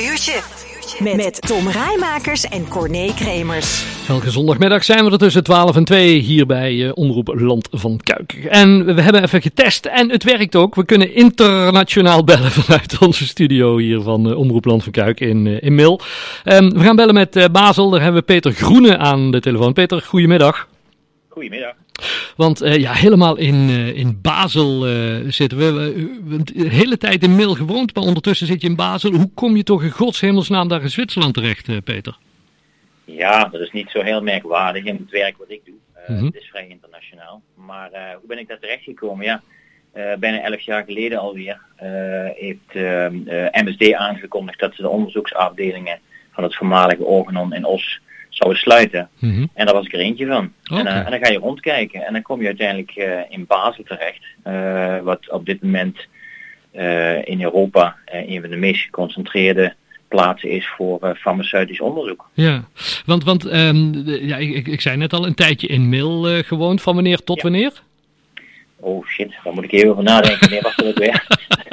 Vuurtje. Met, met Tom Rijmakers en Corné Kremers. Elke zondagmiddag zijn we er tussen 12 en 2 hier bij uh, Omroep Land van Kuik. En we hebben even getest en het werkt ook. We kunnen internationaal bellen vanuit onze studio hier van uh, Omroep Land van Kuik in, uh, in Mil. Um, we gaan bellen met Basel. Daar hebben we Peter Groene aan de telefoon. Peter, goedemiddag. Goedemiddag. Want uh, ja, helemaal in, uh, in Basel uh, zitten we. We de hele tijd in Mil gewoond, maar ondertussen zit je in Basel. Hoe kom je toch in godshemelsnaam daar in Zwitserland terecht, Peter? Ja, dat is niet zo heel merkwaardig in het werk wat ik doe. Mm -hmm. Het is vrij internationaal. Maar hoe ben ik daar terecht gekomen? Ja, bijna elf jaar geleden alweer heeft MSD aangekondigd dat ze de onderzoeksafdelingen van het voormalige Organon in Os zouden sluiten. Mm -hmm. En daar was ik er eentje van. Okay. En, uh, en, dan ga je rondkijken en dan kom je uiteindelijk uh, in Basel terecht. Uh, wat op dit moment in Europa een van de meest geconcentreerde plaatsen is voor farmaceutisch onderzoek. Ja, want, want um, ja, ik, ik zei net al een tijdje in Mil gewoond. Van wanneer tot ja. wanneer? Oh shit, daar moet ik even over nadenken. Wanneer was dat weer?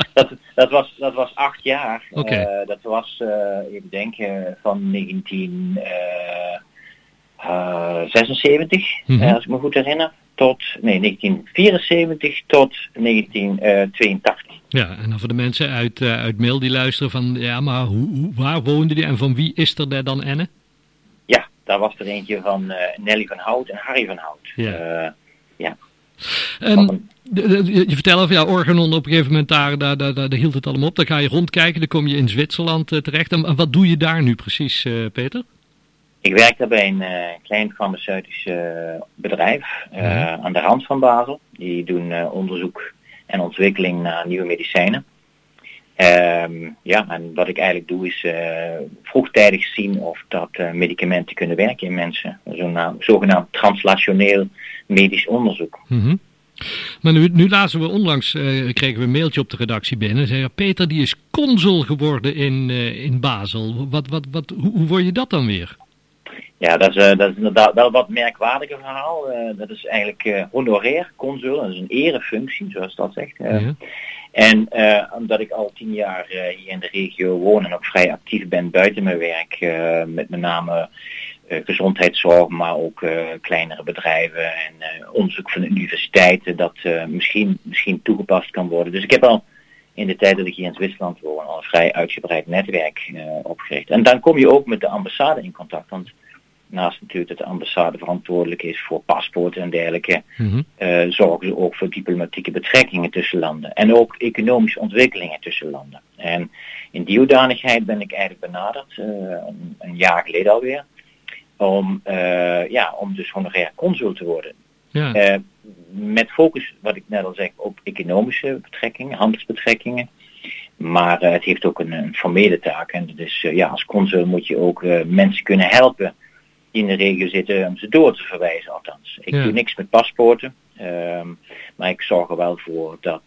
dat, was, dat was acht jaar. Okay. Uh, dat was, uh, even denken, van 1976, mm -hmm. als ik me goed herinner, tot nee, 1974 tot 1982. Ja, en dan voor de mensen uit, uit Mail die luisteren van, ja, maar hoe, waar woonden die en van wie is er dan Enne? Ja, daar was er eentje van Nelly van Hout en Harry van Hout. Ja. ja. Um, je vertelde, ja, Organon op een gegeven moment, daar, daar, daar, daar, hield het allemaal op. Dan ga je rondkijken, dan kom je in Zwitserland uh, terecht. En, wat doe je daar nu precies, uh, Peter? Ik werk daar bij een uh, klein farmaceutisch bedrijf aan de rand van Basel. Die doen onderzoek en ontwikkeling naar nieuwe medicijnen. Um, ja, en wat ik eigenlijk doe is vroegtijdig zien of dat medicamenten kunnen werken in mensen. Zo'n zogenaamd translationeel medisch onderzoek. Mm -hmm. Maar nu, nu lazen we onlangs, uh, kregen we een mailtje op de redactie binnen. Zei, Peter die is consul geworden in, in Basel. Wat, wat, wat, hoe, hoe word je dat dan weer? Ja, dat is, dat is inderdaad wel wat merkwaardiger verhaal. dat is eigenlijk honorair consul. Dat is een erefunctie, zoals dat zegt. Ja. En omdat ik al tien jaar hier in de regio woon en ook vrij actief ben buiten mijn werk, met met name gezondheidszorg, maar ook kleinere bedrijven en onderzoek van universiteiten dat misschien, misschien toegepast kan worden. Dus ik heb al in de tijd dat ik hier in Zwitserland woon al een vrij uitgebreid netwerk opgericht. En dan kom je ook met de ambassade in contact, want naast natuurlijk dat de ambassade verantwoordelijk is voor paspoorten en dergelijke, mm -hmm. zorgen ze ook voor diplomatieke betrekkingen tussen landen en ook economische ontwikkelingen tussen landen. En in die hoedanigheid ben ik eigenlijk benaderd, een, een jaar geleden alweer, om, uh, ja, om dus honorair consul te worden. Ja. Met focus, wat ik net al zeg, op economische betrekkingen, handelsbetrekkingen. Maar uh, het heeft ook een, een, formele taak. En dus ja, als consul moet je ook mensen kunnen helpen die in de regio zitten om ze door te verwijzen althans. Ik Ja. doe niks met paspoorten. ehm, maar ik zorg er wel voor dat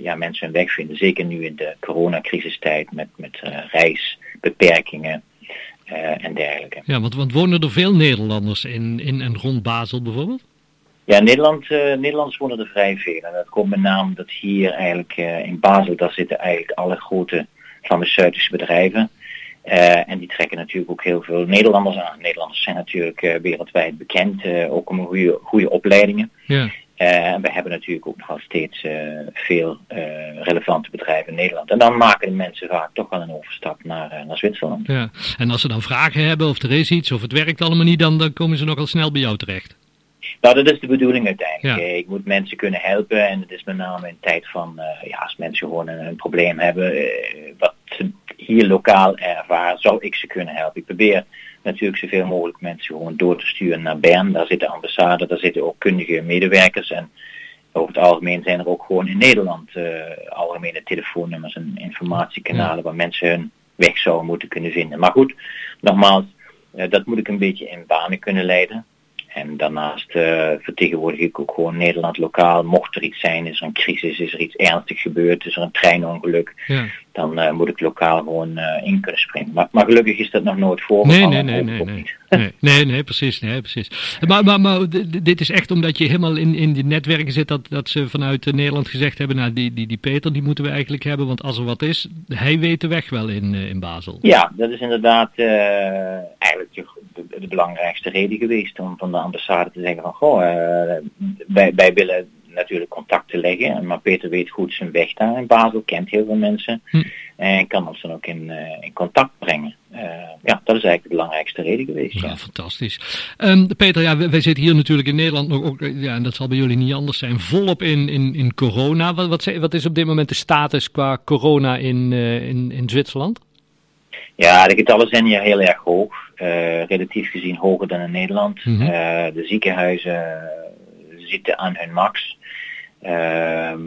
ja, mensen een weg vinden. Zeker nu in de coronacrisistijd met, met reisbeperkingen. Uh, en dergelijke. Ja, want, want wonen er veel Nederlanders in, in en rond Basel bijvoorbeeld? Ja, Nederland, Nederlanders wonen er vrij veel. En dat komt met name dat hier eigenlijk in Basel, daar zitten eigenlijk alle grote farmaceutische bedrijven. En die trekken natuurlijk ook heel veel Nederlanders aan. Nederlanders zijn natuurlijk wereldwijd bekend, ook om goede, goede opleidingen. Ja. en we hebben natuurlijk ook nog steeds veel relevante bedrijven in Nederland. En dan maken de mensen vaak toch wel een overstap naar, naar Zwitserland. Ja. En als ze dan vragen hebben of er is iets of het werkt allemaal niet, dan, dan komen ze nogal snel bij jou terecht. Nou, dat is de bedoeling uiteindelijk. Ja. Ik moet mensen kunnen helpen en het is met name in tijd van, uh, ja, als mensen gewoon een, een probleem hebben, uh, wat hier lokaal ervaren, zou ik ze kunnen helpen. Ik probeer natuurlijk zoveel mogelijk mensen gewoon door te sturen naar Bern. Daar zit de ambassade, daar zitten ook kundige medewerkers en over het algemeen zijn er ook gewoon in Nederland uh, algemene telefoonnummers en informatiekanalen Ja. waar mensen hun weg zouden moeten kunnen vinden. Maar goed, nogmaals, uh, dat moet ik een beetje in banen kunnen leiden. En daarnaast uh, vertegenwoordig ik ook gewoon Nederland lokaal. Mocht er iets zijn, is er een crisis, is er iets ernstig gebeurd, is er een treinongeluk. Ja. Dan uh, moet ik lokaal gewoon uh, in kunnen springen. Maar, maar, gelukkig is dat nog nooit voorgekomen. Nee, nee, nee, nee, nee. nee, nee, nee, precies, nee, precies. Maar, maar, maar dit is echt omdat je helemaal in, in die netwerken zit, dat, dat ze vanuit Nederland gezegd hebben, nou die, die, die Peter, die moeten we eigenlijk hebben, want als er wat is, hij weet de weg wel in, in Basel. Ja, dat is inderdaad eigenlijk de, de, de, belangrijkste reden geweest om van de ambassade te zeggen van, goh, wij, wij willen natuurlijk contacten leggen. Maar Peter weet goed zijn weg daar in Basel, kent heel veel mensen. Hm. En kan ons dan ook in, uh, in contact brengen. Uh, ja, dat is eigenlijk de belangrijkste reden geweest. Ja, fantastisch. Um, Peter, ja, wij, wij, zitten hier natuurlijk in Nederland nog ook, ja, en dat zal bij jullie niet anders zijn, volop in, in, in corona. Wat, wat, wat is op dit moment de status qua corona in, uh, in, in Zwitserland? Ja, de getallen zijn hier heel erg hoog. relatief gezien hoger dan in Nederland. Mm -hmm. de ziekenhuizen zitten aan hun max. Ehm,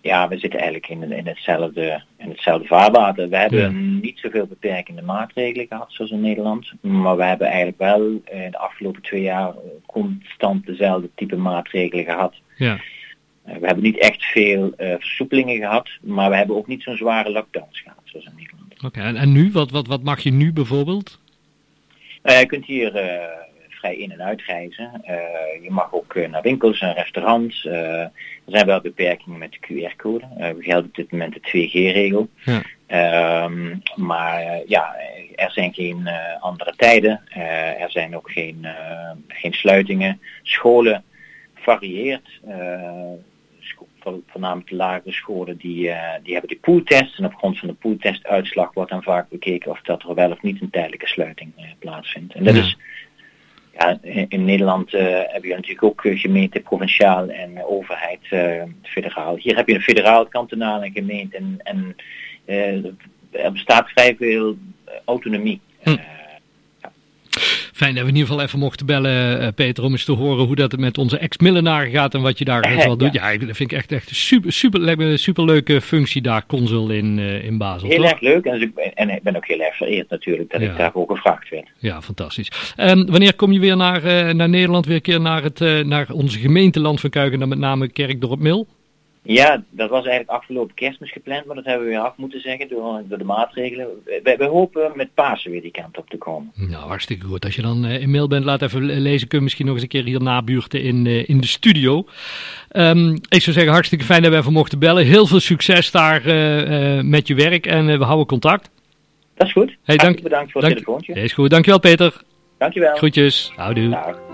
ja, we zitten eigenlijk in, in, hetzelfde, in hetzelfde vaarwater. We hebben niet zoveel beperkende maatregelen gehad zoals in Nederland. Maar we hebben eigenlijk wel in de afgelopen twee jaar constant dezelfde type maatregelen gehad. Ja. Uh, we hebben niet echt veel uh, versoepelingen gehad, maar we hebben ook niet zo'n zware lockdowns gehad zoals in Nederland. Oké, en, en, nu? Wat, wat, wat mag je nu bijvoorbeeld? Je kunt hier vrij in- en uitreizen. Uh, je mag ook naar winkels en restaurants. Uh, er zijn wel beperkingen met de QR-code. Uh, we gelden op dit moment de 2G-regel. Ja. Uh, maar ja, er zijn geen andere tijden. er zijn ook geen, geen sluitingen. Scholen varieert. voornamelijk de lagere scholen die, die hebben de pooltest. En op grond van de pooltestuitslag wordt dan vaak bekeken of dat er wel of niet een tijdelijke sluiting plaatsvindt. En dat ja. is ja, in Nederland uh, heb je natuurlijk ook eh, gemeente, provinciaal en overheid uh, federaal. Hier heb je een federaal, kantonale gemeente en, en er bestaat vrij veel autonomie. Hm. Fijn dat we in ieder geval even mochten bellen, uh, Peter, om eens te horen hoe dat met onze ex-millenaar gaat en wat je daar wel doet. Ja, dat vind ik echt, echt een super, super, super leuke functie daar, consul in, uh, in Basel. Heel toch? erg leuk en, en ik ben ook heel erg vereerd natuurlijk dat ja. ik daarvoor gevraagd werd. Ja, fantastisch. Um, wanneer kom je weer naar, uh, naar Nederland, weer een keer naar, het, naar onze gemeenteland van Kuiken, dan met name Kerkdorp Mil? Ja, dat was eigenlijk afgelopen kerstmis gepland, maar dat hebben we weer af moeten zeggen door, door de maatregelen. We, we, hopen met Pasen weer die kant op te komen. Nou, hartstikke goed. Als je dan uh, in mail bent, laat even lezen. Kun je misschien nog eens een keer hier nabuurten in, uh, in de studio. Um, ik zou zeggen, hartstikke fijn dat we even mochten bellen. Heel veel succes daar uh, met je werk en we houden contact. Dat is goed. Hey, dank, bedankt voor het dank, telefoontje. Is goed. Dankjewel Peter. Dankjewel. Groetjes. Houdoe. Dag.